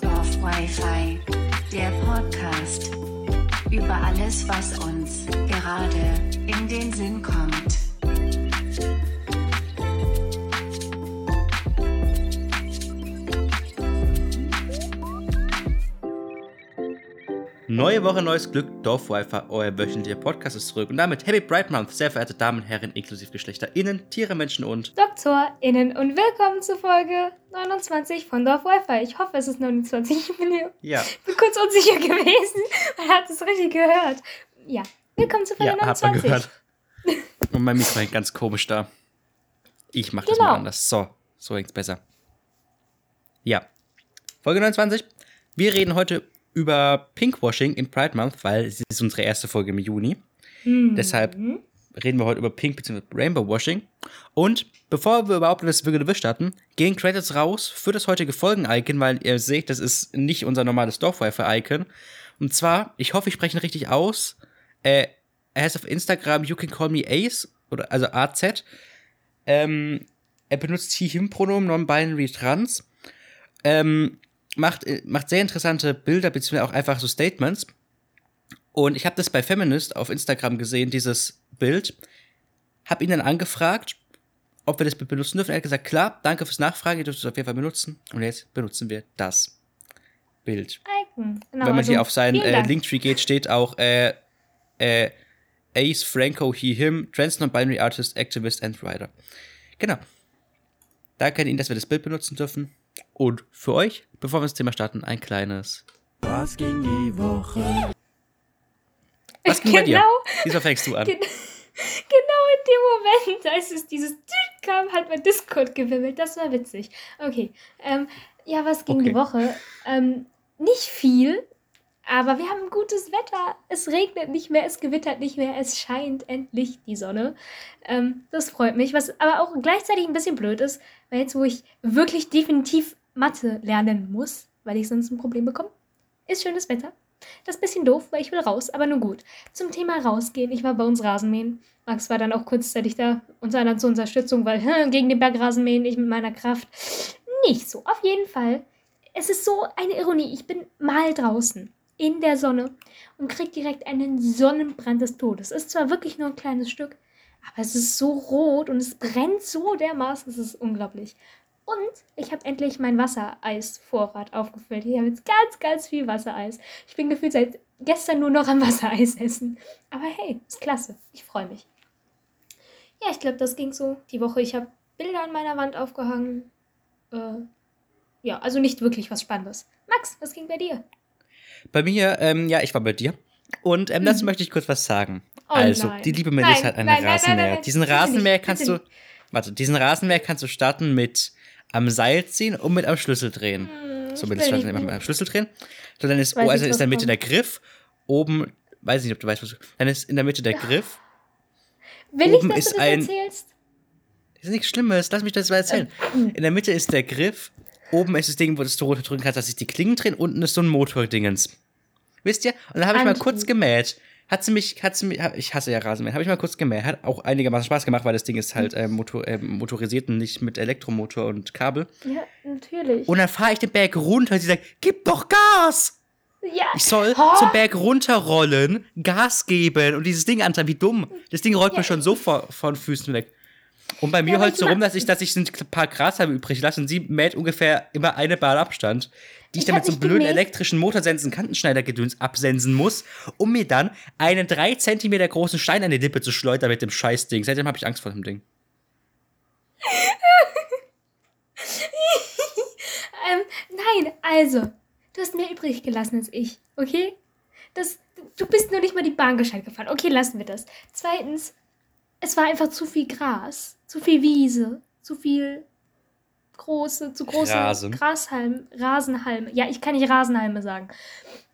Dorf Wi-Fi, der Podcast über alles, was uns gerade in den Sinn kommt. Neue Woche, neues Glück, Dorf Wi-Fi, euer wöchentlicher Podcast ist zurück. Und damit Happy Bright Month, sehr verehrte Damen und Herren, inklusive GeschlechterInnen, Tiere, Menschen und DoktorInnen und willkommen zu Folge 29 von Dorf Wi-Fi. Ich hoffe, es ist 29. Ich bin, hier, Ja, bin kurz unsicher gewesen. Man hat es richtig gehört. Ja, willkommen zu Folge ja, hat man 29. gehört. Und mein Mikro hängt ganz komisch da. Ich mach das Genau. mal anders. So, so hängt's besser. Ja, Folge 29. Wir reden heute über Pinkwashing im Pride Month, weil es ist unsere erste Folge im Juni. Mhm. Deshalb reden wir heute über Pink bzw. Rainbow Washing. Und bevor wir überhaupt das Würgede starten, gehen Credits raus für das heutige Folgen-Icon, weil ihr seht, das ist nicht unser normales Dorfwife-Icon. Und zwar, ich hoffe, ich spreche ihn richtig aus. Äh, er heißt auf Instagram You Can Call Me Ace, oder, also AZ. Ähm, er benutzt He-Him-Pronomen, Non-Binary Trans. Ähm, macht, äh, macht sehr interessante Bilder, beziehungsweise auch einfach so Statements. Und ich habe das bei Feminist auf Instagram gesehen, dieses Bild. Hab ihn dann angefragt, ob wir das Bild benutzen dürfen. Er hat gesagt, klar, danke fürs Nachfragen, ihr dürft es auf jeden Fall benutzen. Und jetzt benutzen wir das Bild. Icon. Genau, Wenn man also hier auf seinen äh. Linktree geht, steht auch äh, äh, Ace, Franco, he, him, Trans Non-Binary Artist, Activist and Writer. Genau. Danke an ihn, dass wir das Bild benutzen dürfen. Und für euch, bevor wir ins Thema starten, ein kleines. Was ging die Woche? Was ging bei dir? Genau. Diesmal fängst du an. Gen genau in dem Moment, als es dieses Typ kam, hat mein Discord gewimmelt. Das war witzig. Okay. Ähm, ja, was ging die Okay. Woche? Ähm, nicht viel, aber wir haben gutes Wetter. Es regnet nicht mehr, es gewittert nicht mehr, es scheint endlich die Sonne. Ähm, das freut mich. Was aber auch gleichzeitig ein bisschen blöd ist, weil jetzt, wo ich wirklich definitiv Mathe lernen muss, weil ich sonst ein Problem bekomme, ist schönes Wetter. Das ist ein bisschen doof, weil ich will raus, aber nun gut. Zum Thema rausgehen. Ich war bei uns Rasenmähen. Max war dann auch kurzzeitig da, unter anderem zur Unterstützung, weil gegen den Berg Rasenmähen, ich mit meiner Kraft. Nicht so. Auf jeden Fall. Es ist so eine Ironie. Ich bin mal draußen in der Sonne und krieg direkt einen Sonnenbrand des Todes. Ist zwar wirklich nur ein kleines Stück, aber es ist so rot und es brennt so dermaßen, es ist unglaublich. Und ich habe endlich mein Wassereisvorrat aufgefüllt. Ich habe jetzt ganz, ganz viel Wassereis. Ich bin gefühlt seit gestern nur noch am Wassereis essen. Aber hey, ist klasse. Ich freue mich. Ja, ich glaube, das ging so die Woche. Ich habe Bilder an meiner Wand aufgehangen. Äh, ja, also nicht wirklich was Spannendes. Max, was ging bei dir? Bei mir, ähm, ja, ich war bei dir. Und ähm, dazu möchte ich kurz was sagen. Mhm. Oh also, nein. die liebe Melissa Nein, hat einen nein, Rasenmäher. Diesen Rasenmäher kannst du, warte, diesen Rasenmäher kannst du starten mit am Seil ziehen und mit am Schlüssel drehen. so, ich mit will starten nicht immer mit am Schlüssel drehen. So, dann ist, Weiß oh, also ist in der Mitte kommt. der Griff. Oben, weiß nicht, ob du weißt, was du, dann ist in der Mitte der Griff. Will Oben ich, dass ist du das ein- erzählst? Das ist nichts Schlimmes, lass mich das mal erzählen. Äh, In der Mitte ist der Griff, oben ist das Ding, wo du das runter drücken kannst, dass sich die Klingen drehen, unten ist so ein Motordingens. Wisst ihr? Und dann habe ich mal kurz gemäht. Hat sie mich, hat sie mich, hab- ich hasse ja Rasenmähen, habe ich mal kurz gemäht. Hat auch einigermaßen Spaß gemacht, weil das Ding ist halt äh, motor, äh, motorisiert und nicht mit Elektromotor und Kabel. Ja, natürlich. Und dann fahre ich den Berg runter und sie sagt, gib doch Gas! ja. Ich soll Oh. zum Berg runterrollen, Gas geben und dieses Ding antreiben. Wie dumm. Das Ding rollt Ja. mir schon so vor, von Füßen weg. Und bei mir Ja, heult ich so rum, dass ich, dass ich ein paar Grashalme übrig lasse und sie mäht ungefähr immer eine Bahn Abstand, die ich, Ich dann mit so einem blöden gemäht. elektrischen Motorsensen-Kantenschneidergedöns absensen muss, um mir dann einen 3 cm großen Stein an die Lippe zu schleudern mit dem Scheißding. Seitdem habe ich Angst vor dem Ding. Ähm, nein, also, du hast mehr übrig gelassen als ich, okay? Das, du bist nur nicht mal die Bahn gescheit gefahren. Okay, lassen wir das. Zweitens, es war einfach zu viel Gras, zu viel Wiese, zu viel große, zu große Rasen. Grashalme, Rasenhalme. Ja, ich kann nicht Rasenhalme sagen.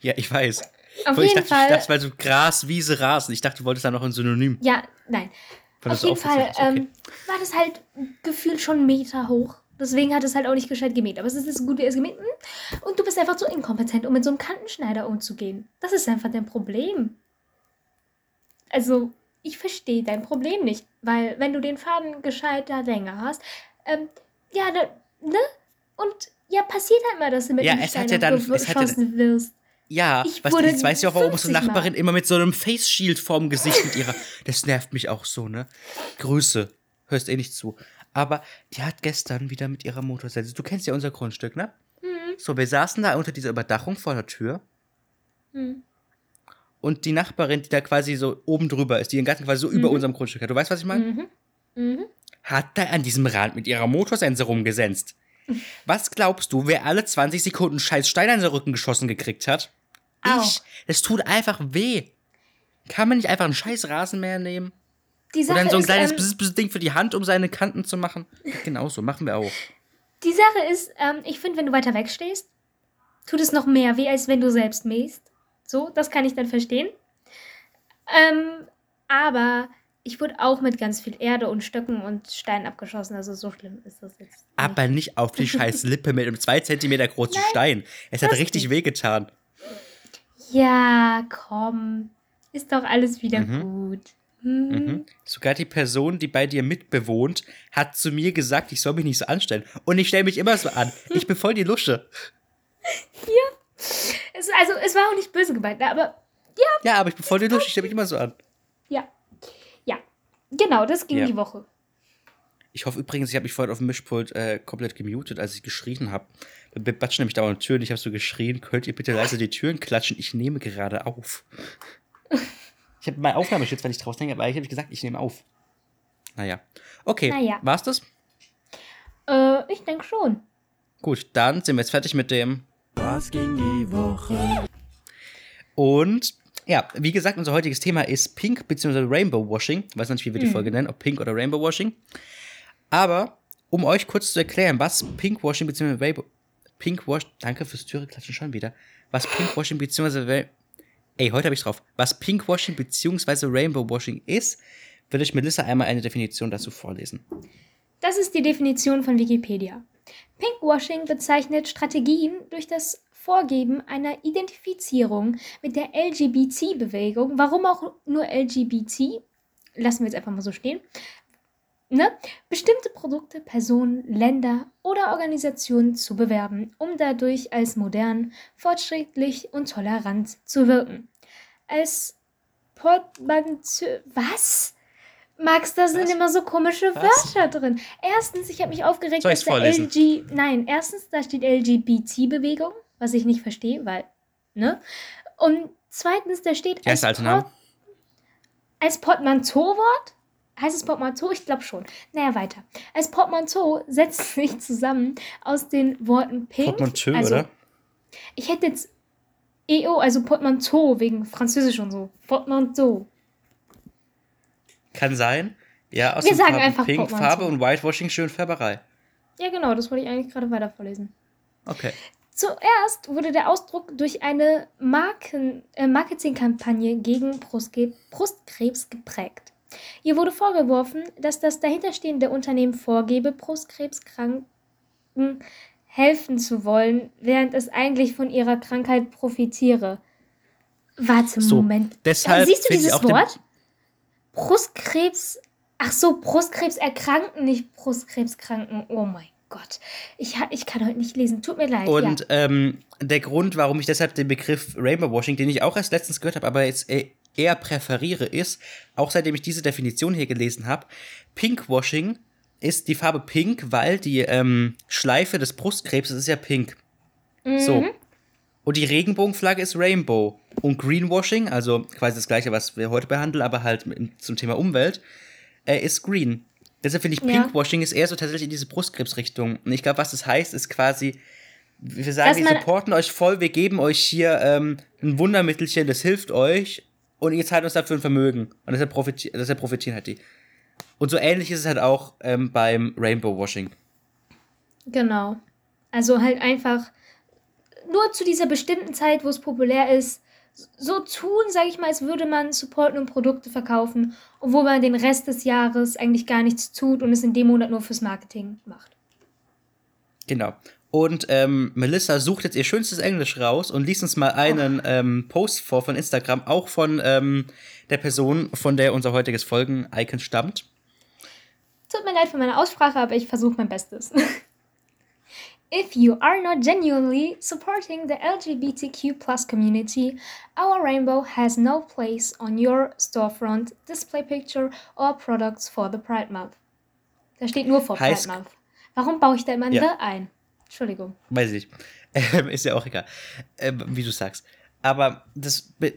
Ja, ich weiß. Auf ich jeden dachte, Fall. ich dachte, weil so Gras, Wiese, Rasen. Ich dachte, du wolltest da noch ein Synonym. ja, nein. Weil Auf das jeden Fall aufgezeichnet ist. ähm, war das halt gefühlt schon einen Meter hoch. Deswegen hat es halt auch nicht gescheit gemäht. Aber es ist so gut wie es gemäht. hm? Und du bist einfach zu inkompetent, um mit so einem Kantenschneider umzugehen. Das ist einfach dein Problem. Also, ich verstehe dein Problem nicht. Weil, wenn du den Faden gescheiter länger hast, ähm, ja, da, ne? Und ja, passiert halt mal, dass du mit Ja, es hat ja dann- es hat ja- abgeschossen wirst. Ja, Ich was, wurde jetzt weiß ich auch, warum unsere 50 Mal. Nachbarin immer mit so einem Face Shield vorm Gesicht mit ihrer. Das nervt mich auch so, ne? Grüße. Hörst eh nicht zu. Aber die hat gestern wieder mit ihrer Motorsäge. Du kennst ja unser Grundstück, ne? Mhm. So, wir saßen da unter dieser Überdachung vor der Tür Mhm. Und die Nachbarin, die da quasi so oben drüber ist, die ihren Garten quasi so über Mhm. unserem Grundstück hat, du weißt, was ich meine? Mhm. Mhm. Hat da an diesem Rand mit ihrer Motorsense rumgesenzt. Was glaubst du, wer alle 20 Sekunden scheiß Stein an den Rücken geschossen gekriegt hat? Au. Ich. Das tut einfach weh. Kann man nicht einfach einen scheiß Rasenmäher nehmen? Die Sache Oder dann so ein ist, kleines ähm, Ding für die Hand, um seine Kanten zu machen? Genauso, machen wir auch. Die Sache ist, ähm, ich finde, wenn du weiter weg stehst, tut es noch mehr weh, als wenn du selbst mähst. So, das kann ich dann verstehen. Ähm, aber ich wurde auch mit ganz viel Erde und Stöcken und Steinen abgeschossen. Also so schlimm ist das jetzt. nicht. Aber nicht auf die scheiß Lippe mit einem 2 cm großen Stein. Es hat richtig nicht. wehgetan. Ja, komm. Ist doch alles wieder Mhm. gut. Hm. Mhm. Sogar die Person, die bei dir mitbewohnt, hat zu mir gesagt, ich soll mich nicht so anstellen. Und ich stelle mich immer so an. Ich bin voll die Lusche. Es, also, es war auch nicht böse gemeint, ne, aber Ja, aber ich bin voll Lusche. Ich stelle mich immer so an. ja. Ja. Genau, das ging Ja. die Woche. Ich hoffe übrigens, ich habe mich vorhin auf dem Mischpult äh, komplett gemutet, als ich geschrien habe. Wir batschen nämlich dauernd Türen. Ich habe so geschrien, könnt ihr bitte leise die Türen klatschen? Ich nehme gerade auf. Ich habe meine Aufnahmeschutz, weil ich draußen hänge, aber eigentlich habe ich gesagt, ich nehme auf. Naja. Okay, Naja. war's das? Äh, ich denke schon. Gut, dann sind wir jetzt fertig mit dem. Was ging die Woche? Und ja, wie gesagt, unser heutiges Thema ist Pink bzw. Rainbow Washing. Ich weiß nicht, wie wir die Mhm. Folge nennen, ob Pink oder Rainbow Washing. Aber um euch kurz zu erklären, was Pink Washing bzw. Rainbow Pink Wash, danke fürs Türe klatschen schon wieder. Was Pink Washing bzw. Ey, heute habe ich drauf. Was Pink Washing bzw. Rainbow Washing ist, will ich Melissa einmal eine Definition dazu vorlesen. Das ist die Definition von Wikipedia. Pinkwashing bezeichnet Strategien durch das Vorgeben einer Identifizierung mit der LGBT-Bewegung. Warum auch nur LGBT? Lassen wir jetzt einfach mal so stehen. Ne? Bestimmte Produkte, Personen, Länder oder Organisationen zu bewerben, um dadurch als modern, fortschrittlich und tolerant zu wirken. Als Portmanteau. Was? Max, da sind Was? immer so komische Was? Wörter drin. Erstens, ich habe mich aufgeregt, Soll dass da vorlesen? LG. Nein, erstens, da steht LGBT-Bewegung, was ich nicht verstehe, weil. Ne? Und zweitens, da steht. Der als alte Name? Als Portmanteau-Wort? Heißt es Portmanteau? Ich glaube schon. Naja, weiter. Als Portmanteau setzt sich zusammen aus den Worten Pink. Portmanteau, also, oder? Ich hätte jetzt EO, also Portmanteau, wegen Französisch und so. Portmanteau. Kann sein. Ja, aus Wir sagen Farben einfach Pink, Portmanteau. Farbe und Whitewashing, Schönfärberei. Ja, genau, das wollte ich eigentlich gerade weiter vorlesen. Okay. Zuerst wurde der Ausdruck durch eine Marken, äh, Marketingkampagne gegen Brustge Brustkrebs geprägt. Ihr wurde vorgeworfen, dass das dahinterstehende Unternehmen vorgebe, Brustkrebskranken helfen zu wollen, während es eigentlich von ihrer Krankheit profitiere. Warte, So, Moment. deshalb Siehst du dieses Wort? Brustkrebs. Ach so, Brustkrebserkrankten, nicht Brustkrebskranken. Oh mein Gott. Ich, ich kann heute nicht lesen. Tut mir leid. Und ja. ähm, der Grund, warum ich deshalb den Begriff Rainbow Washing, den ich auch erst letztens gehört habe, aber jetzt äh, eher präferiere, ist, auch seitdem ich diese Definition hier gelesen habe, Pink Washing ist die Farbe Pink, weil die ähm, Schleife des Brustkrebs ist ja pink. So. Mhm. Und die Regenbogenflagge ist Rainbow. Und Greenwashing, also quasi das gleiche, was wir heute behandeln, aber halt mit, zum Thema Umwelt, äh, ist green. Deshalb finde ich Ja. Pinkwashing ist eher so tatsächlich in diese Brustkrebsrichtung. Und ich glaube, was das heißt, ist quasi, wir sagen, wir supporten euch voll, wir geben euch hier ähm, ein Wundermittelchen, das hilft euch und ihr zahlt uns dafür ein Vermögen. Und deshalb, profiti deshalb profitieren halt die. Und so ähnlich ist es halt auch ähm, beim Rainbow Washing. Genau. Also halt einfach nur zu dieser bestimmten Zeit, wo es populär ist, so tun, sage ich mal, als würde man supporten und Produkte verkaufen, obwohl man den Rest des Jahres eigentlich gar nichts tut und es in dem Monat nur fürs Marketing macht. Genau. Und ähm, Melissa sucht jetzt ihr schönstes Englisch raus und liest uns mal einen ähm, Post vor von Instagram, auch von ähm, der Person, von der unser heutiges Folgen-Icon stammt. Tut mir leid für meine Aussprache, aber ich versuche mein Bestes. If you are not genuinely supporting the LGBTQ plus community, our rainbow has no place on your storefront, display picture or products for the Pride Month. Da steht nur vor Pride Month. Warum baue ich da immer ein Ja. Ein? Entschuldigung. Weiß ich nicht. Ähm, ist ja auch egal. Ähm, wie du sagst. Aber das. Äh,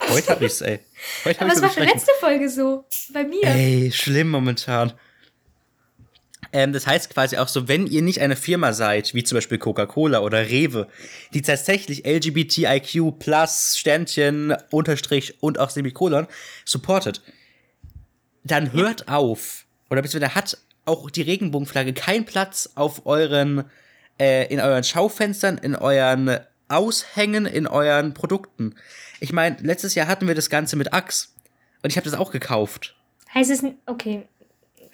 heute hab ich's, ey. Heute Aber es war schon letzte Folge so. Bei mir. Ey, schlimm momentan. Ähm, das heißt quasi auch so, wenn ihr nicht eine Firma seid, wie zum Beispiel Coca-Cola oder Rewe, die tatsächlich LGBTIQ plus Sternchen, Unterstrich und auch Semikolon supportet, dann hört auf. Oder beziehungsweise hat auch die Regenbogenflagge keinen Platz auf euren, äh, in euren Schaufenstern, in euren Aushängen, in euren Produkten. Ich meine, letztes Jahr hatten wir das Ganze mit Axe. Und ich habe das auch gekauft. Heißt es. Okay.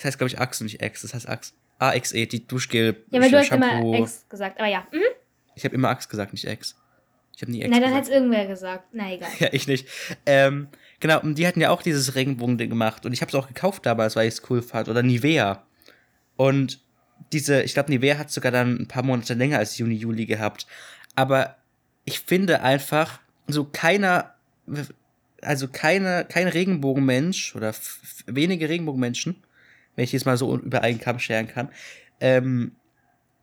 Das heißt, glaube ich, Axe und nicht X. Das heißt Axe. AXE, die Duschgel. Ja, weil du hast immer Ex gesagt. Aber ja. Mhm. Ich habe immer Axe gesagt, nicht X. Ich habe nie X Nein, dann hat es irgendwer gesagt. Na egal. Ja, ich nicht. Ähm, genau, und die hatten ja auch dieses Regenbogen-Ding gemacht. Und ich habe es auch gekauft damals, weil ich es cool fand. Oder Nivea. Und diese, ich glaube, Nivea hat sogar dann ein paar Monate länger als Juni, Juli gehabt. Aber ich finde einfach, so keiner, also keine, kein Regenbogenmensch oder wenige Regenbogenmenschen, wenn ich jetzt mal so über einen Kamm scheren kann, ähm,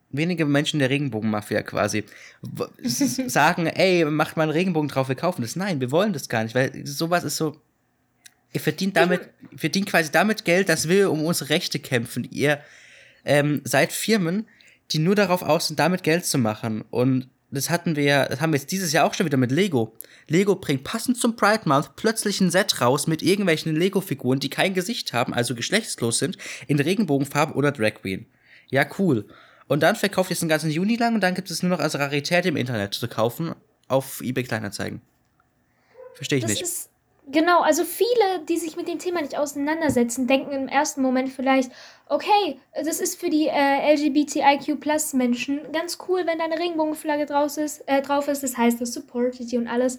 wenige Menschen der Regenbogenmafia quasi sagen, ey, macht mal einen Regenbogen drauf, wir kaufen das. Nein, wir wollen das gar nicht, weil sowas ist so, ihr verdient damit, verdient quasi damit Geld, dass wir um unsere Rechte kämpfen. Ihr ähm, seid Firmen, die nur darauf aus sind, damit Geld zu machen. Und das hatten wir ja, das haben wir jetzt dieses Jahr auch schon wieder mit Lego. Lego bringt passend zum Pride Month plötzlich ein Set raus mit irgendwelchen Lego-Figuren, die kein Gesicht haben, also geschlechtslos sind, in Regenbogenfarbe oder Drag Queen. Ja, cool. Und dann verkauft ihr es den ganzen Juni lang und dann gibt es nur noch als Rarität im Internet zu kaufen auf eBay Kleinanzeigen. Verstehe ich Das nicht. ist genau, also viele, die sich mit dem Thema nicht auseinandersetzen, denken im ersten Moment vielleicht, okay, das ist für die äh, LGBTIQ Menschen ganz cool, wenn da eine Regenbogenflagge draus ist, äh, drauf ist. Das heißt, das supportet die und alles.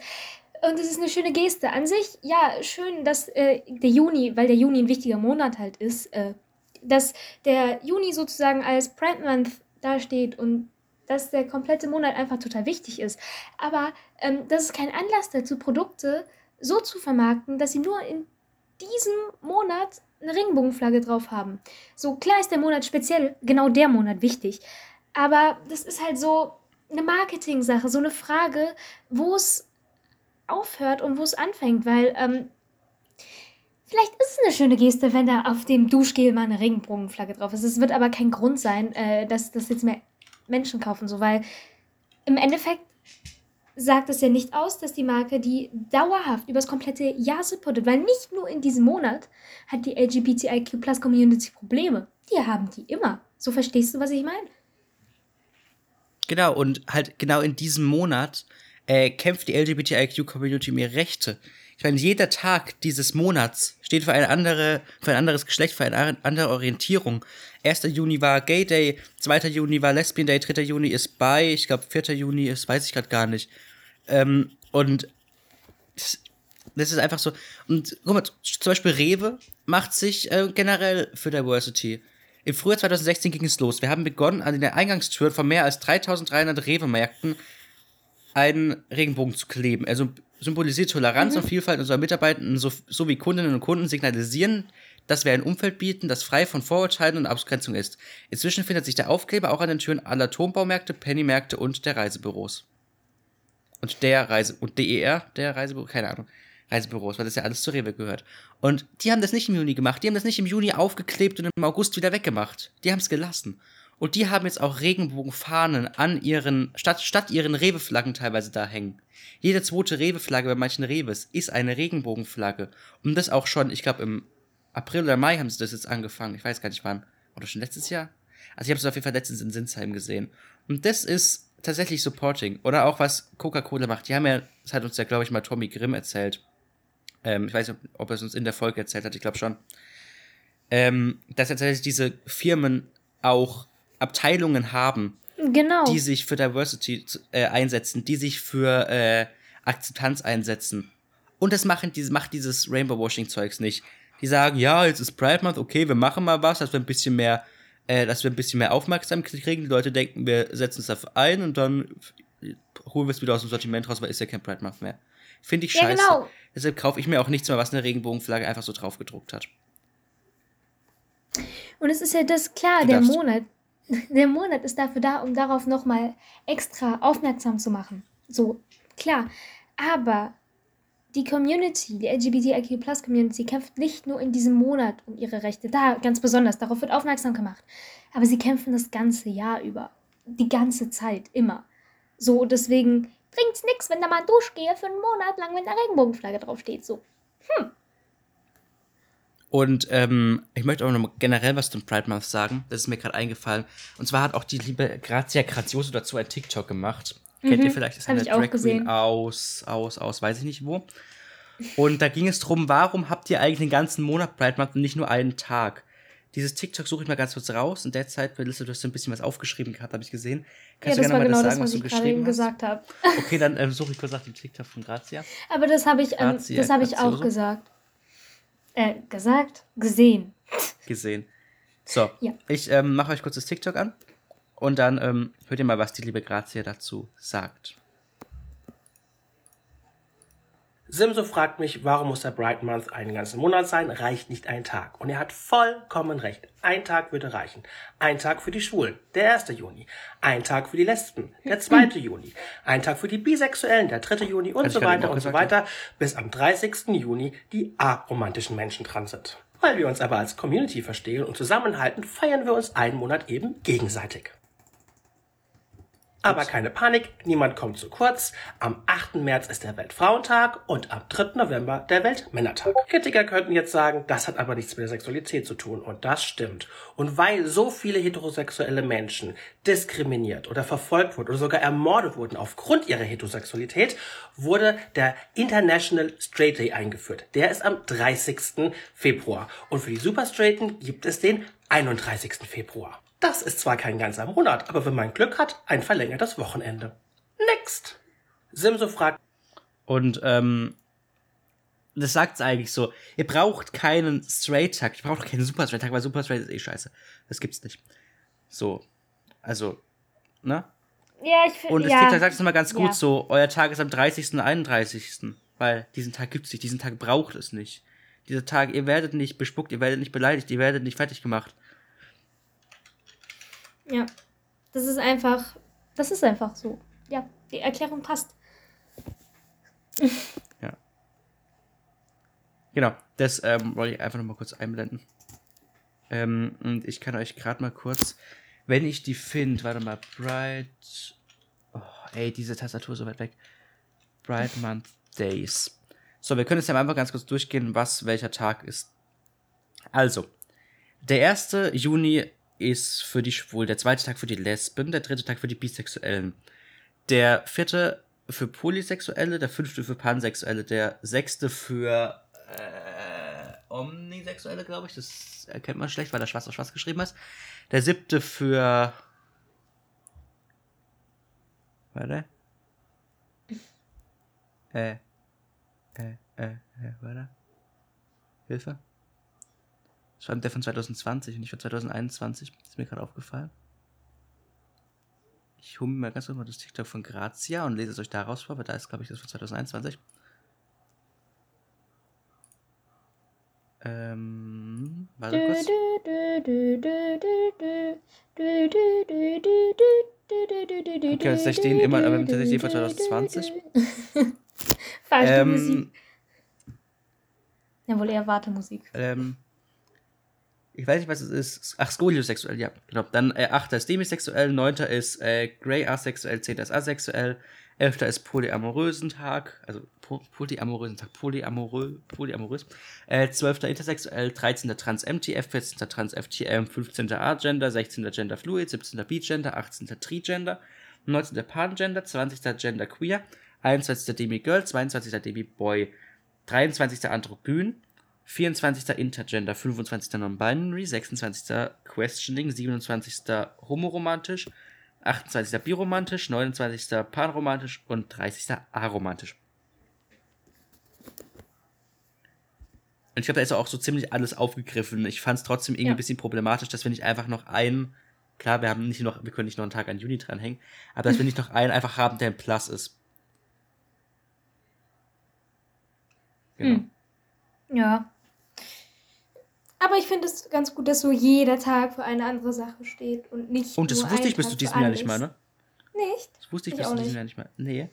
Und es ist eine schöne Geste. An sich, ja, schön, dass äh, der Juni, weil der Juni ein wichtiger Monat halt ist, äh, dass der Juni sozusagen als Pride Month dasteht und dass der komplette Monat einfach total wichtig ist. Aber ähm, das ist kein Anlass dazu, Produkte so zu vermarkten, dass sie nur in diesem Monat eine Regenbogenflagge drauf haben. So klar ist der Monat speziell, genau der Monat wichtig. Aber das ist halt so eine Marketing-Sache, so eine Frage, wo es aufhört und wo es anfängt, weil ähm, vielleicht ist es eine schöne Geste, wenn da auf dem Duschgel mal eine Regenbogenflagge drauf ist. Es wird aber kein Grund sein, äh, dass das jetzt mehr Menschen kaufen, so weil im Endeffekt sagt es ja nicht aus, dass die Marke die dauerhaft über das komplette Jahr supportet, weil nicht nur in diesem Monat hat die LGBTIQ Plus Community Probleme. Die haben die immer. So verstehst du, was ich meine? Genau, und halt genau in diesem Monat äh, kämpft die LGBTIQ-Community um ihre Rechte. Ich meine, jeder Tag dieses Monats steht für eine andere, für ein anderes Geschlecht, für eine andere Orientierung. 1. Juni war Gay Day, 2. Juni war Lesbian Day, 3. Juni ist Bi, ich glaube 4. Juni ist, weiß ich gerade gar nicht. Ähm, und das, das ist einfach so. Und guck mal, zum Beispiel Rewe macht sich äh, generell für Diversity. Im Frühjahr 2016 ging es los. Wir haben begonnen, an der Eingangstür von mehr als 3300 Rewe-Märkten einen Regenbogen zu kleben. Also symbolisiert Toleranz und Vielfalt unserer Mitarbeitenden so, sowie Kundinnen und Kunden signalisieren, dass wir ein Umfeld bieten, das frei von Vorurteilen und Abgrenzung ist. Inzwischen findet sich der Aufkleber auch an den Türen aller Turmbaumärkte, Pennymärkte und der Reisebüros. Und der Reise, und DER, der Reisebüro, keine Ahnung, Reisebüros, weil das ja alles zu Rewe gehört. Und die haben das nicht im Juni gemacht, die haben das nicht im Juni aufgeklebt und im August wieder weggemacht. Die haben es gelassen. Und die haben jetzt auch Regenbogenfahnen an ihren, statt, statt ihren Rewe-Flaggen teilweise da hängen. Jede zweite Rewe-Flagge bei manchen Rewes ist eine Regenbogenflagge. Und das auch schon, ich glaube, im April oder Mai haben sie das jetzt angefangen. Ich weiß gar nicht wann. Oder schon letztes Jahr? Also ich habe es auf jeden Fall letztens in Sinsheim gesehen. Und das ist tatsächlich Supporting. Oder auch was Coca-Cola macht. Die haben ja, das hat uns ja, glaube ich, mal Tommy Grimm erzählt. Ähm, ich weiß nicht, ob, ob er es uns in der Folge erzählt hat, ich glaube schon. Ähm, dass tatsächlich diese Firmen auch Abteilungen haben, Genau. die sich für Diversity äh, einsetzen, die sich für äh, Akzeptanz einsetzen. Und das machen, diese, macht dieses Rainbow-Washing-Zeugs nicht. Die sagen, ja, jetzt ist Pride Month, okay, wir machen mal was, dass wir ein bisschen mehr, äh, dass wir ein bisschen mehr Aufmerksamkeit kriegen. Die Leute denken, wir setzen es dafür ein und dann holen wir es wieder aus dem Sortiment raus, weil ist ja kein Pride Month mehr. Finde ich Ja, scheiße. genau. Deshalb kaufe ich mir auch nichts mehr, was eine Regenbogenflagge einfach so drauf gedruckt hat. Und es ist ja das klar, Du der darfst. Monat, der Monat ist dafür da, um darauf nochmal extra aufmerksam zu machen. So, klar. Aber die Community, die LGBTIQ Plus Community, kämpft nicht nur in diesem Monat um ihre Rechte. Da ganz besonders, darauf wird aufmerksam gemacht. Aber sie kämpfen das ganze Jahr über. Die ganze Zeit, immer. So, deswegen bringt's nix, wenn da mal durchgehe für einen Monat lang, wenn da Regenbogenflagge draufsteht. So. Und ähm, ich möchte auch noch generell was zum Pride Month sagen. Das ist mir gerade eingefallen. Und zwar hat auch die liebe Grazia Grazioso dazu ein TikTok gemacht. Kennt Mhm, ihr vielleicht? Das ist hab eine Drag. Queen aus, aus, aus, weiß ich nicht wo. Und da ging es drum, warum habt ihr eigentlich den ganzen Monat Pride Month und nicht nur einen Tag? Dieses TikTok suche ich mal ganz kurz raus. In der Zeit, Melissa, du hast ein bisschen was aufgeschrieben gehabt, habe ich gesehen. Kannst ja, du das gerne genau mal das, das sagen, was was du geschrieben hast? gesagt habe. Okay, dann ähm, suche ich kurz nach dem TikTok von Grazia. Aber das habe ich, ähm, das habe ich auch gesagt. Äh, gesagt? Gesehen. gesehen. So, Ja. ich ähm, mache euch kurz das TikTok an und dann ähm, hört ihr mal, was die liebe Grazia dazu sagt. Simso fragt mich, warum muss der Bright Month einen ganzen Monat sein? Reicht nicht ein Tag. Und er hat vollkommen recht. Ein Tag würde reichen. Ein Tag für die Schwulen, der 1. Juni. Ein Tag für die Lesben, der 2. Juni. Ein Tag für die Bisexuellen, der 3. Juni und so weiter und so weiter, bis am 30. Juni die aromantischen Menschen dran sind. Weil wir uns aber als Community verstehen und zusammenhalten, feiern wir uns einen Monat eben gegenseitig. Aber keine Panik, niemand kommt zu kurz. Am 8. März ist der Weltfrauentag und am 3. November der Weltmännertag. Kritiker könnten jetzt sagen, das hat aber nichts mit der Sexualität zu tun. Und das stimmt. Und weil so viele heterosexuelle Menschen diskriminiert oder verfolgt wurden oder sogar ermordet wurden aufgrund ihrer Heterosexualität, wurde der International Straight Day eingeführt. Der ist am 30. Februar. Und für die Superstraighten gibt es den 31. Februar. Das ist zwar kein ganzer Monat, aber wenn man Glück hat, ein verlängertes Wochenende. Next! Simso fragt, Und ähm, das sagt es eigentlich so. Ihr braucht keinen Straight-Tag. Ihr braucht auch keinen Super-Straight-Tag, weil Super-Straight ist eh scheiße. Das gibt's nicht. So. Also, ne? Ja, ich finde. Und das ja. TikTok sagt es nochmal ganz gut Ja. so, euer Tag ist am 30. und 31. Weil diesen Tag gibt's nicht, diesen Tag braucht es nicht. Dieser Tag, ihr werdet nicht bespuckt, ihr werdet nicht beleidigt, ihr werdet nicht fertig gemacht. Ja. Das ist einfach. Das ist einfach so. Ja, die Erklärung passt. Genau, das ähm, wollte ich einfach nochmal kurz einblenden. Ähm, und ich kann euch gerade mal kurz, wenn ich die finde, warte mal, Bright. Oh, ey, diese Tastatur ist so weit weg. Bright Month Days. So, wir können jetzt ja einfach ganz kurz durchgehen, was welcher Tag ist. Also, der 1. Juni ist für die Schwulen, der zweite Tag für die Lesben, der dritte Tag für die Bisexuellen, der vierte für Polysexuelle, der fünfte für Pansexuelle, der sechste für äh, Omnisexuelle, glaube ich. Das erkennt man schlecht, weil da schwarz auf schwarz geschrieben ist. Der siebte für. Warte. Äh. Äh, äh, äh, warte. Hilfe. Das war der von 2020 und nicht von 2021. Ist mir gerade aufgefallen. Ich hole mir mal ganz kurz mal das TikTok von Grazia und lese es euch daraus vor, weil da ist, glaube ich, das von 2021. Ähm, warte kurz. Okay, das stehen immer, aber tatsächlich von 2020. Falsche Ähm, Musik. Ja, wohl eher Wartemusik. ähm, ich weiß nicht, was es ist. Ach, skoliosexuell, ja, genau. Dann äh, 8. ist demisexuell, 9. ist äh, Grey asexuell, 10. ist asexuell, 11. ist polyamorösen Tag, also po polyamorösen Tag, polyamorö polyamorös, äh, 12. intersexuell, 13. trans MTF, 14. trans FTM, 15. Agender, 16. Gender Fluid, 17. Bigender, 18. Trigender, 19. Pangender, 20. Gender Queer, 21. Demi Girl, 22. Demi Boy, 23. Androgyn, 24. Intergender, 25. Non-Binary, 26. Questioning, 27. Homoromantisch, 28. Biromantisch, 29. Panromantisch und 30. Aromantisch. Und ich glaube, da ist auch so ziemlich alles aufgegriffen. Ich fand es trotzdem irgendwie Ja. ein bisschen problematisch, dass wir nicht einfach noch einen, klar, wir haben nicht noch, wir können nicht noch einen Tag an Juni dranhängen, aber dass wir nicht noch einen einfach haben, der ein Plus ist. Genau. Hm. Ja. Aber ich finde es ganz gut, dass so jeder Tag für eine andere Sache steht und nicht. Und das nur wusste ich bis zu diesem Jahr nicht mal, ne? Nicht? Das wusste ich, Ich bis zu diesem nicht. Jahr nicht mal. Nee.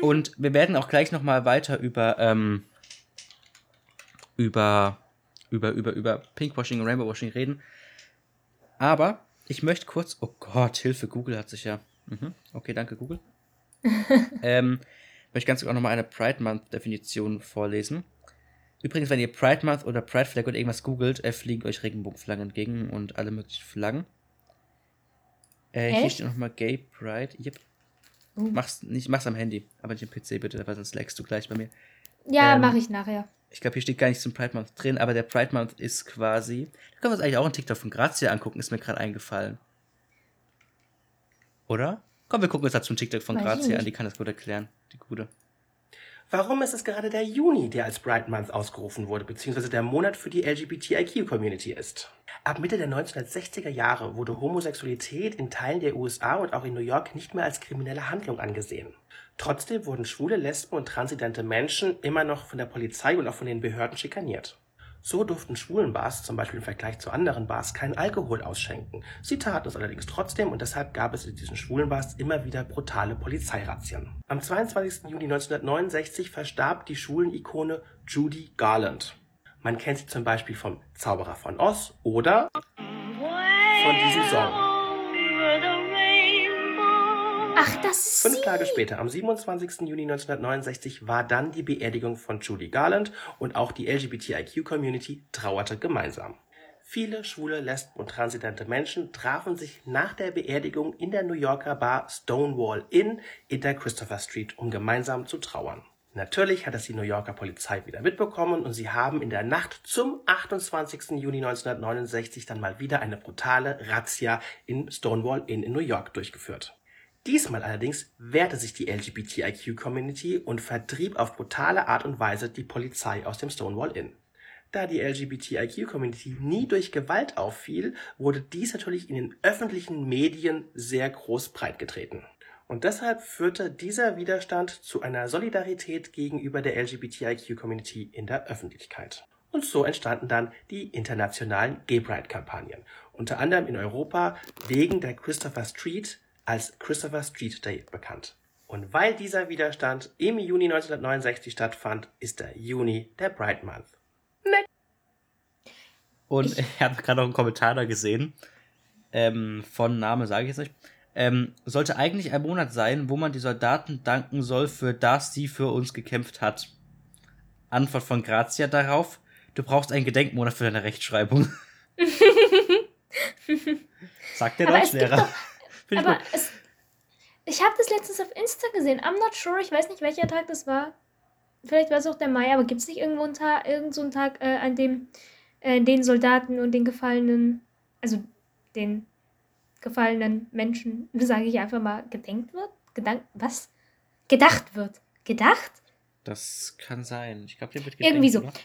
Und wir werden auch gleich nochmal weiter über, ähm, über, über, über, über Pinkwashing und Rainbowwashing reden. Aber ich möchte kurz, oh Gott, Hilfe, Google hat sich ja. Mhm. Okay, danke, Google. ähm, möchte ganz kurz auch nochmal eine Pride Month Definition vorlesen. Übrigens, wenn ihr Pride Month oder Pride Flag oder irgendwas googelt, äh, fliegen euch Regenbogenflaggen entgegen und alle möglichen Flaggen. Äh, hier steht nochmal Gay Pride. Yep. Oh. Mach's, nicht, mach's am Handy, aber nicht im PC bitte, weil sonst lagst du gleich bei mir. Ja, Ähm, mache ich nachher. Ich glaube, hier steht gar nichts zum Pride Month drin, aber der Pride Month ist quasi. Da können wir uns eigentlich auch einen TikTok von Grazia angucken, ist mir gerade eingefallen. Oder? Komm, wir gucken uns dazu einen TikTok von Weiß Grazia an, die kann das gut erklären. Die gute. Warum ist es gerade der Juni, der als Pride Month ausgerufen wurde, beziehungsweise der Monat für die LGBTIQ-Community ist? Ab Mitte der 1960er Jahre wurde Homosexualität in Teilen der USA und auch in New York nicht mehr als kriminelle Handlung angesehen. Trotzdem wurden schwule, Lesben und transidente Menschen immer noch von der Polizei und auch von den Behörden schikaniert. So durften Schwulenbars zum Beispiel im Vergleich zu anderen Bars keinen Alkohol ausschenken. Sie taten es allerdings trotzdem und deshalb gab es in diesen Schwulenbars immer wieder brutale Polizeirazzien. Am 22. Juni 1969 verstarb die Schwulen-Ikone Judy Garland. Man kennt sie zum Beispiel vom Zauberer von Oz oder von diesem Song. Ach, das ist Fünf sie. Tage später, am 27. Juni 1969, war dann die Beerdigung von Judy Garland und auch die LGBTIQ-Community trauerte gemeinsam. Viele schwule, lesben und transidente Menschen trafen sich nach der Beerdigung in der New Yorker Bar Stonewall Inn in der Christopher Street, um gemeinsam zu trauern. Natürlich hat es die New Yorker Polizei wieder mitbekommen und sie haben in der Nacht zum 28. Juni 1969 dann mal wieder eine brutale Razzia in Stonewall Inn in New York durchgeführt. Diesmal allerdings wehrte sich die LGBTIQ-Community und vertrieb auf brutale Art und Weise die Polizei aus dem Stonewall Inn. Da die LGBTIQ-Community nie durch Gewalt auffiel, wurde dies natürlich in den öffentlichen Medien sehr groß breitgetreten. Und deshalb führte dieser Widerstand zu einer Solidarität gegenüber der LGBTIQ-Community in der Öffentlichkeit. Und so entstanden dann die internationalen Gay Pride-Kampagnen. Unter anderem in Europa wegen der Christopher Street als Christopher Street Day bekannt. Und weil dieser Widerstand im Juni 1969 stattfand, ist der Juni der Pride Month. Und ich habe gerade noch einen Kommentar da gesehen. Ähm, von Name sage ich jetzt nicht. Ähm, sollte eigentlich ein Monat sein, wo man die Soldaten danken soll, für das sie für uns gekämpft hat. Antwort von Grazia darauf: Du brauchst einen Gedenkmonat für deine Rechtschreibung. Sagt der Aber es gibt Deutschlehrer. Ich Aber gut. es, ich habe das letztens auf Insta gesehen. I'm not sure. Ich weiß nicht, welcher Tag das war. Vielleicht war es auch der Mai, aber gibt es nicht irgendwo einen Tag, irgend so einen Tag, äh, an dem äh, den Soldaten und den gefallenen, also den gefallenen Menschen, sage ich einfach mal, gedenkt wird? Gedank, was? Gedacht wird. Gedacht? Das kann sein. Ich glaube, der wird Irgendwie gedenkt, so.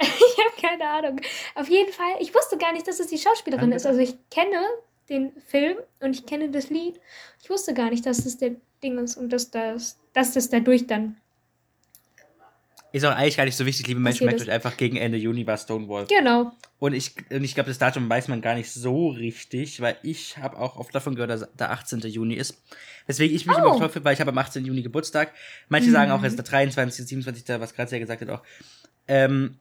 oder? Ich habe keine Ahnung. Auf jeden Fall, ich wusste gar nicht, dass es die Schauspielerin Danke. ist. Also ich kenne den Film und ich kenne das Lied. Ich wusste gar nicht, dass das der Ding ist und dass das, dass das dadurch dann. Ist auch eigentlich gar nicht so wichtig, liebe Menschen. Merkt euch einfach, gegen Ende Juni war Stonewall. Genau. Und ich, und ich glaube, das Datum weiß man gar nicht so richtig, weil ich habe auch oft davon gehört, dass der 18. Juni ist. Weswegen ich mich Oh. immer verteufel, weil ich habe am 18. Juni Geburtstag. Manche sagen auch, es ist der 23., 27., was gerade ja gesagt hat auch. Ähm,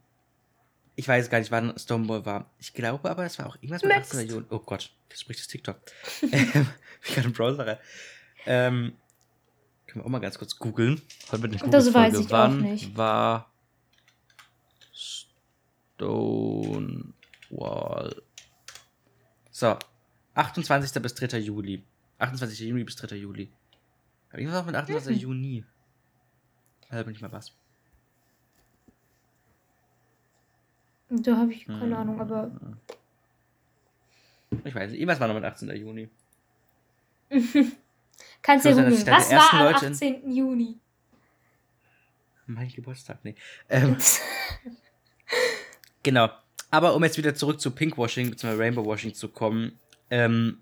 ich weiß gar nicht, wann Stonewall war. Ich glaube aber, es war auch irgendwas mit Next. 18. Juni. Oh Gott, das spricht das TikTok. ähm, ich gerade im Browser rein. Ähm, können wir auch mal ganz kurz googeln. Heute mit einer Das weiß ich auch Wann nicht. war Stonewall. So, 28. bis 3. Juli. 28. Juni bis 3. Juli. Aber irgendwas auch mit 28. Juni. Da bin ich mal was. Da habe ich keine Ahnung, aber Ich weiß nicht, irgendwas war noch mit 18. Juni. kannst du dass googeln. Was war am Leute in- 18. Juni? Mein Geburtstag, nee. Ähm, genau. Aber um jetzt wieder zurück zu Pinkwashing bzw. Rainbow Washing zu kommen, ähm,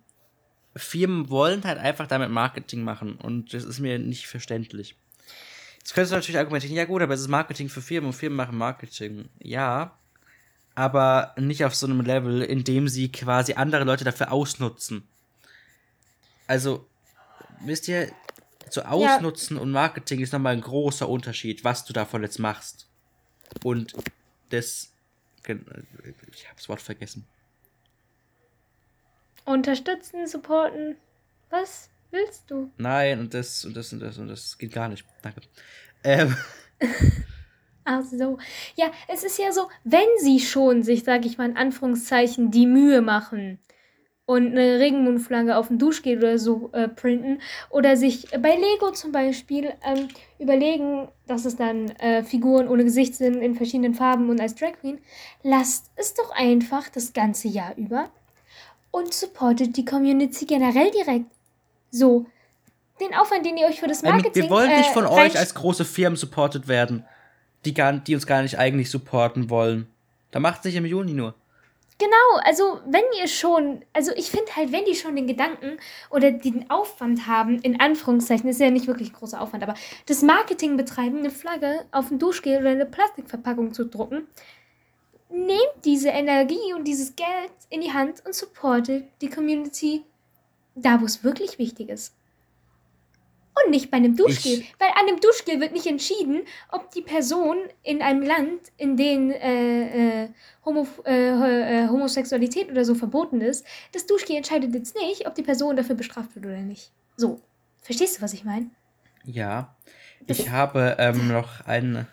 Firmen wollen halt einfach damit Marketing machen und das ist mir nicht verständlich. Jetzt könntest du natürlich argumentieren, ja gut, aber es ist Marketing für Firmen und Firmen machen Marketing. Ja, aber nicht auf so einem Level, in dem sie quasi andere Leute dafür ausnutzen. Also, wisst ihr, so ausnutzen und Marketing ist nochmal ein großer Unterschied, was du davon jetzt machst. Und das. Ich habe das Wort vergessen. Unterstützen, supporten. Was willst du? Nein, und das und das und das und das geht gar nicht. Danke. Ähm, Ach so. Ja, es ist ja so, wenn sie schon sich, sag ich mal in Anführungszeichen, die Mühe machen und eine Regenbogenflagge auf dem Duschgel oder so äh, printen oder sich bei Lego zum Beispiel ähm, überlegen, dass es dann äh, Figuren ohne Gesicht sind in verschiedenen Farben und als Drag Queen, lasst es doch einfach das ganze Jahr über und supportet die Community generell direkt. So. Den Aufwand, den ihr euch für das Marketing wir wollen nicht äh, von rein- euch als große Firmen supported werden, die, gar, die uns gar nicht eigentlich supporten wollen. Da macht sich im Juni nur. Genau, also wenn ihr schon, also ich finde halt, wenn die schon den Gedanken oder den Aufwand haben, in Anführungszeichen, ist ja nicht wirklich großer Aufwand, aber das Marketing betreiben, eine Flagge auf ein Duschgel oder eine Plastikverpackung zu drucken, nehmt diese Energie und dieses Geld in die Hand und supportet die Community da, wo es wirklich wichtig ist. Und nicht bei einem Duschgel. Ich- Weil an einem Duschgel wird nicht entschieden, ob die Person in einem Land, in dem äh, äh, Homo, äh, äh, Homosexualität oder so verboten ist, das Duschgel entscheidet jetzt nicht, ob die Person dafür bestraft wird oder nicht. So. Verstehst du, was ich meine? Ja. Ich habe ähm, noch einen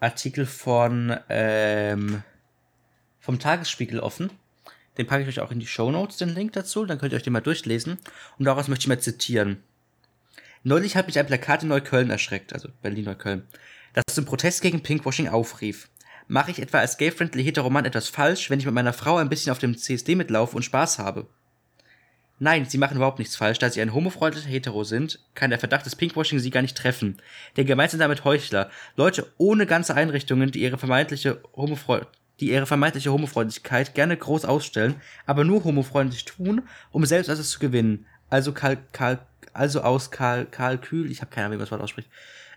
Artikel von ähm, vom Tagesspiegel offen. Den packe ich euch auch in die Show Notes, den Link dazu. Dann könnt ihr euch den mal durchlesen. Und daraus möchte ich mal zitieren. Neulich hat mich ein Plakat in Neukölln erschreckt, also Berlin-Neukölln, das zum Protest gegen Pinkwashing aufrief. Mache ich etwa als gay-friendly Heteroman etwas falsch, wenn ich mit meiner Frau ein bisschen auf dem CSD mitlaufe und Spaß habe? Nein, sie machen überhaupt nichts falsch, da sie ein homofreundlicher Hetero sind, kann der Verdacht des Pinkwashing sie gar nicht treffen. Denn gemeint sind damit Heuchler, Leute ohne ganze Einrichtungen, die ihre vermeintliche Homofreund die ihre vermeintliche Homofreundlichkeit gerne groß ausstellen, aber nur homofreundlich tun, um selbst etwas zu gewinnen. Also Kal Kal also aus Kal Kalkül, ich habe keine Ahnung, wie man das Wort ausspricht,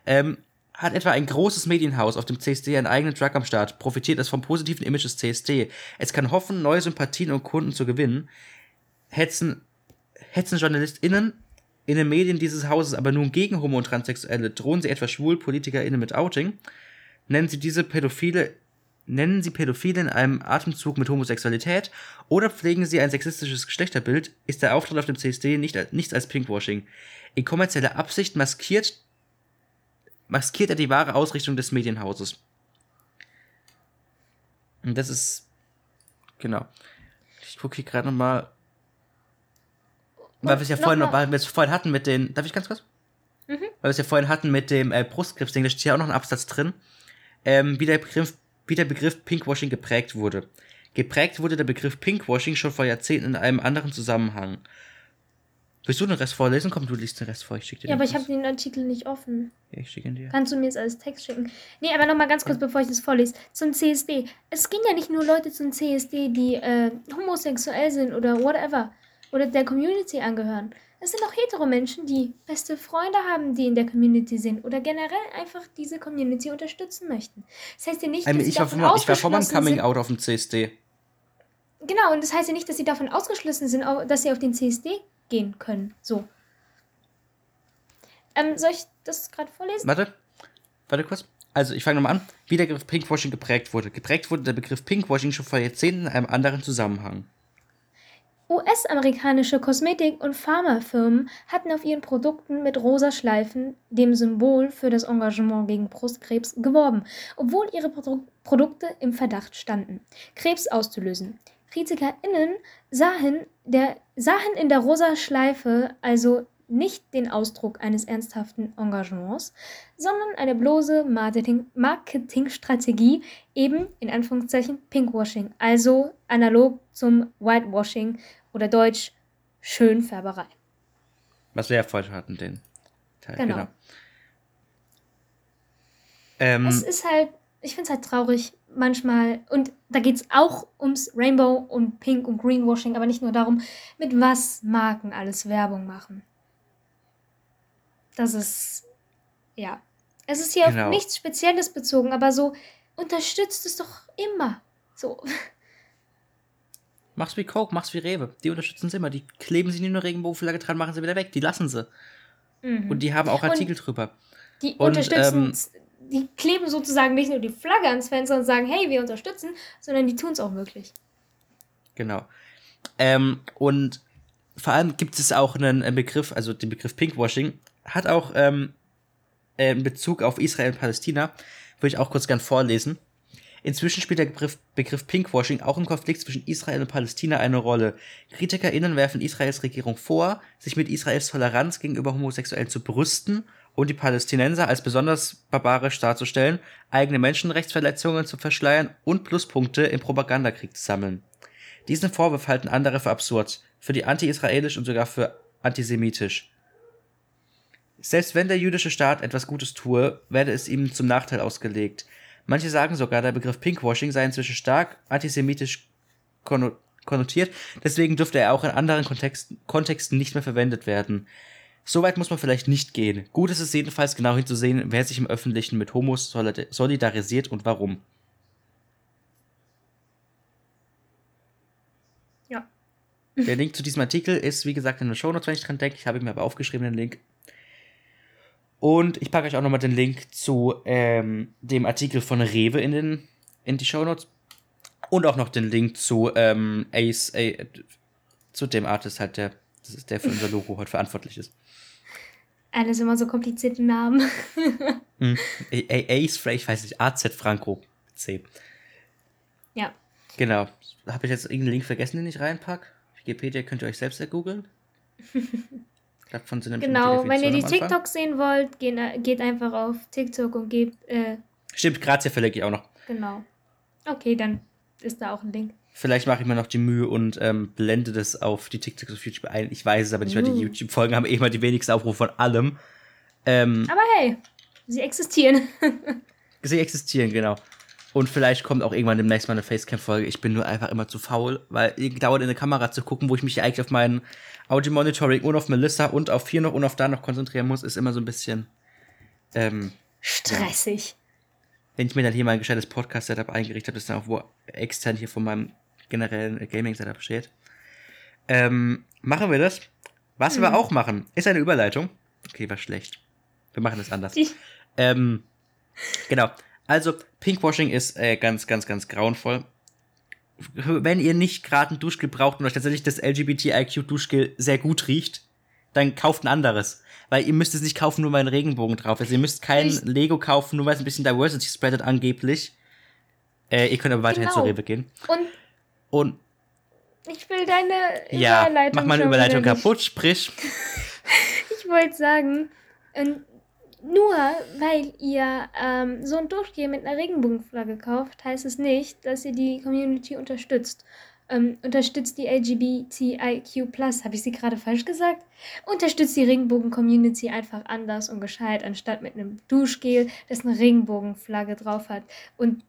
ähm, hat etwa ein großes Medienhaus auf dem CSD einen eigenen Truck am Start, profitiert es vom positiven Image des CSD. Es kann hoffen, neue Sympathien und Kunden zu gewinnen. Hetzen, hetzen JournalistInnen in den Medien dieses Hauses aber nun gegen Homo- und Transsexuelle, drohen sie etwa schwul PolitikerInnen mit Outing, nennen sie diese Pädophile, nennen sie Pädophile in einem Atemzug mit Homosexualität oder pflegen sie ein sexistisches Geschlechterbild, ist der Auftritt auf dem CSD nicht, nichts als Pinkwashing. In kommerzieller Absicht maskiert, maskiert er die wahre Ausrichtung des Medienhauses. Und das ist, genau. Ich gucke hier gerade nochmal, weil wir es ja noch vorhin, mal- weil wir es vorhin hatten mit den, darf ich ganz kurz? Weil wir es ja vorhin hatten mit dem äh, Brustkrebsding, da steht ja auch noch ein Absatz drin, ähm, wie, der Begriff, wie der Begriff Pinkwashing geprägt wurde. Geprägt wurde der Begriff Pinkwashing schon vor Jahrzehnten in einem anderen Zusammenhang. Willst du den Rest vorlesen? Komm, du liest den Rest vor. Ich schick dir Ja, aber ich habe den Artikel nicht offen. Ja, ich schicke ihn dir. Kannst du mir es als Text schicken? Nee, aber nochmal ganz kurz, bevor ich das vorlese. Zum CSD. Es gehen ja nicht nur Leute zum CSD, die äh, homosexuell sind oder whatever. Oder der Community angehören. Es sind auch hetero Menschen, die beste Freunde haben, die in der Community sind. Oder generell einfach diese Community unterstützen möchten. Das heißt ja nicht, dass Ähm, sie ich, war davon vor, ich war vor meinem Coming sind. Out auf dem CSD. Genau, und das heißt ja nicht, dass sie davon ausgeschlossen sind, dass sie auf den CSD gehen können. So. Ähm, soll ich das gerade vorlesen? Warte, warte kurz. Also, ich fange nochmal an. Wie der Begriff Pinkwashing geprägt wurde. Geprägt wurde der Begriff Pinkwashing schon vor Jahrzehnten in einem anderen Zusammenhang. US-amerikanische Kosmetik- und Pharmafirmen hatten auf ihren Produkten mit rosa Schleifen, dem Symbol für das Engagement gegen Brustkrebs, geworben, obwohl ihre Produ Produkte im Verdacht standen, Krebs auszulösen. KritikerInnen sahen, der, sahen in der rosa Schleife also nicht den Ausdruck eines ernsthaften Engagements, sondern eine bloße Marketing Marketingstrategie, eben in Anführungszeichen Pinkwashing, also analog zum Whitewashing oder Deutsch Schönfärberei. Was wir ja vorhin hatten, den Teil. Genau. Genau. Ähm, Es ist halt, ich finde es halt traurig manchmal, und da geht es auch ums Rainbow und Pink und Greenwashing, aber nicht nur darum, mit was Marken alles Werbung machen. Das ist, ja. Es ist hier Genau. auf nichts Spezielles bezogen, aber so unterstützt es doch immer. So, mach's wie Coke, mach's wie Rewe. Die unterstützen sie immer. Die kleben sie nicht nur Regenbogenflagge dran, machen sie wieder weg. Die lassen sie. mhm. Und die haben auch Und- Artikel drüber. Die Und, unterstützen, ähm, die kleben sozusagen nicht nur die Flagge ans Fenster und sagen, hey, wir unterstützen, sondern die tun es auch wirklich. Genau. Ähm, und vor allem gibt es auch einen, einen Begriff, also den Begriff Pinkwashing, hat auch ähm, äh, in Bezug auf Israel und Palästina, würde ich auch kurz gern vorlesen. Inzwischen spielt der Begriff, Begriff Pinkwashing auch im Konflikt zwischen Israel und Palästina eine Rolle. KritikerInnen werfen Israels Regierung vor, sich mit Israels Toleranz gegenüber Homosexuellen zu brüsten und die Palästinenser als besonders barbarisch darzustellen, eigene Menschenrechtsverletzungen zu verschleiern und Pluspunkte im Propagandakrieg zu sammeln. Diesen Vorwurf halten andere für absurd, für die anti-israelisch und sogar für antisemitisch. Selbst wenn der jüdische Staat etwas Gutes tue, werde es ihm zum Nachteil ausgelegt. Manche sagen sogar, der Begriff Pinkwashing sei inzwischen stark antisemitisch konno- konnotiert, deswegen dürfte er auch in anderen Kontexten, Kontexten nicht mehr verwendet werden. Soweit muss man vielleicht nicht gehen. Gut ist es jedenfalls genau hinzusehen, wer sich im Öffentlichen mit Homos solid- solidarisiert und warum. Ja. Der Link zu diesem Artikel ist, wie gesagt, in den Shownotes, wenn ich dran denke. Ich habe mir aber aufgeschrieben, den Link. Und ich packe euch auch nochmal den Link zu ähm, dem Artikel von Rewe in, den, in die Shownotes. Und auch noch den Link zu ähm, Ace, äh, zu dem Artist halt, der, das ist der für unser Logo heute verantwortlich ist. Alles immer so komplizierte Namen. A- Ace, ich weiß nicht, AZ Franco C. ja. Genau. Habe ich jetzt irgendeinen Link vergessen, den ich reinpack? Wikipedia könnt ihr euch selbst ergoogeln. Davon sind nämlich Genau, wenn ihr die. TikToks sehen wollt, geht, geht einfach auf TikTok und gebt, äh, Stimmt, Grazia verlege ich auch noch. genau. Okay, dann ist da auch ein Link. Vielleicht mache ich mir noch die Mühe und ähm, blende das auf die TikToks auf YouTube ein. Ich weiß es aber nicht, weil die Uh. YouTube-Folgen haben eh immer die wenigsten Aufrufe von allem. Ähm, Aber hey, sie existieren. sie existieren, genau. Und vielleicht kommt auch irgendwann demnächst mal eine Facecam-Folge. Ich bin nur einfach immer zu faul, weil dauernd in eine Kamera zu gucken, wo ich mich eigentlich auf meinen Audio-Monitoring und auf Melissa und auf hier noch und auf da noch konzentrieren muss, ist immer so ein bisschen. Ähm, Stressig. wenn ich mir dann hier mal ein gescheites Podcast-Setup eingerichtet habe, das dann auch wo extern hier von meinem generellen Gaming-Setup steht. Ähm, machen wir das. Was wir auch machen, ist eine Überleitung. Okay, war schlecht. Wir machen das anders. Ich, Ähm, genau. Also, Pinkwashing ist äh, ganz, ganz, ganz grauenvoll. Wenn ihr nicht gerade ein Duschgel braucht und euch tatsächlich das LGBTIQ-Duschgel sehr gut riecht, dann kauft ein anderes. Weil ihr müsst es nicht kaufen, nur weil ein Regenbogen drauf ist. Ihr müsst kein Ich- Lego kaufen, nur weil es ein bisschen Diversity spreadet angeblich. Äh, ihr könnt aber weiterhin Genau. zur Rewe gehen. und Und ich will deine ja, Überleitung mach meine Überleitung kaputt, sprich. Ich wollte sagen, ähm, nur weil ihr ähm, so ein Duschgel mit einer Regenbogenflagge kauft, heißt es nicht, dass ihr die Community unterstützt. Ähm, unterstützt die LGBTIQ+, habe ich sie gerade falsch gesagt? Unterstützt die Regenbogen-Community einfach anders und gescheit, anstatt mit einem Duschgel, das eine Regenbogenflagge drauf hat. Und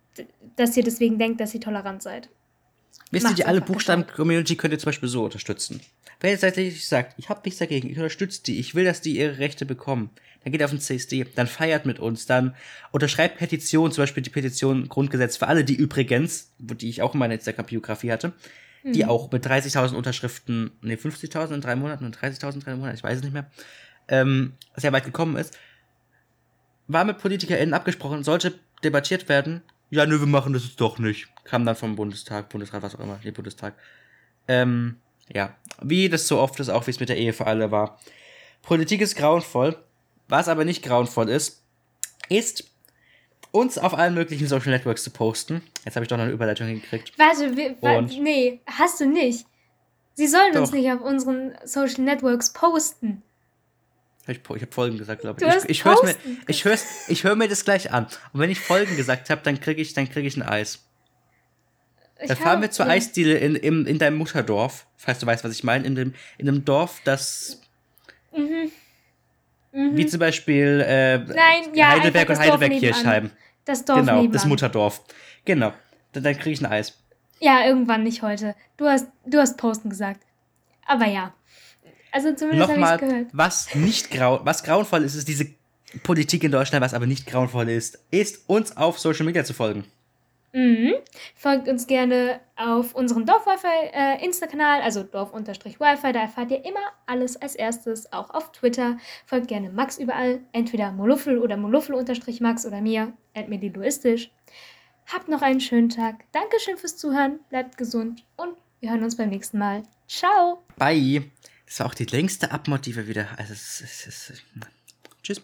dass ihr deswegen denkt, dass ihr tolerant seid. Wisst ihr, die alle Buchstaben-Community könnt ihr zum Beispiel so unterstützen. Wenn ihr tatsächlich sagt, ich hab nichts dagegen, ich unterstütze die, ich will, dass die ihre Rechte bekommen, dann geht auf den CSD, dann feiert mit uns, dann unterschreibt Petitionen, zum Beispiel die Petition Grundgesetz für alle, die übrigens, die ich auch in meiner Instagram-Biografie hatte, die Mhm. auch mit 30.000 Unterschriften, nee, 50.000 in drei Monaten und 30.000 in drei Monaten, ich weiß es nicht mehr, ähm, sehr weit gekommen ist, war mit PolitikerInnen abgesprochen, sollte debattiert werden, ja, nö, wir machen das jetzt doch nicht. Kam dann vom Bundestag, Bundesrat, was auch immer, nee, Bundestag. Ähm, ja, wie das so oft ist, auch wie es mit der Ehe für alle war. Politik ist grauenvoll. Was aber nicht grauenvoll ist, ist, uns auf allen möglichen Social Networks zu posten. Jetzt habe ich doch noch eine Überleitung hingekriegt. Warte, wir, wa- Und? nee, hast du nicht. Sie sollen uns Doch. nicht auf unseren Social Networks posten. Ich, ich habe Folgen gesagt, glaube ich. Ich, ich höre mir, ich hör's, ich hör mir das gleich an. Und wenn ich Folgen gesagt habe, dann kriege ich, dann krieg ich ein Eis. Ich Da fahren wir zur. Eisdiele in, in, in deinem Mutterdorf, falls du weißt, was ich meine, in dem, in einem Dorf, das Mhm. Mhm. wie zum Beispiel äh, Nein, ja, Heidelberg und Heidelberg-Kirchheim. Das Dorf Genau, nebenan. das Mutterdorf. Genau. Dann, dann kriege ich ein Eis. Ja, irgendwann nicht heute. Du hast, du hast Posten gesagt. Aber ja. Also zumindest habe ich gehört. was nicht grau, was grauenvoll ist, ist diese Politik in Deutschland, was aber nicht grauenvoll ist, ist uns auf Social Media zu folgen. Mhm. Folgt uns gerne auf unserem Dorf-Wi-Fi äh, also Dorf-Wi-Fi. Da erfahrt ihr immer alles als erstes. Auch auf Twitter. Folgt gerne Max überall. Entweder Moluffel oder Moluffel-Max oder mir. Admediluistisch. Habt noch einen schönen Tag. Dankeschön fürs Zuhören. Bleibt gesund und wir hören uns beim nächsten Mal. Ciao. Bye. Das war auch die längste Abmod, die wir wieder. Also, es es ist, tschüss.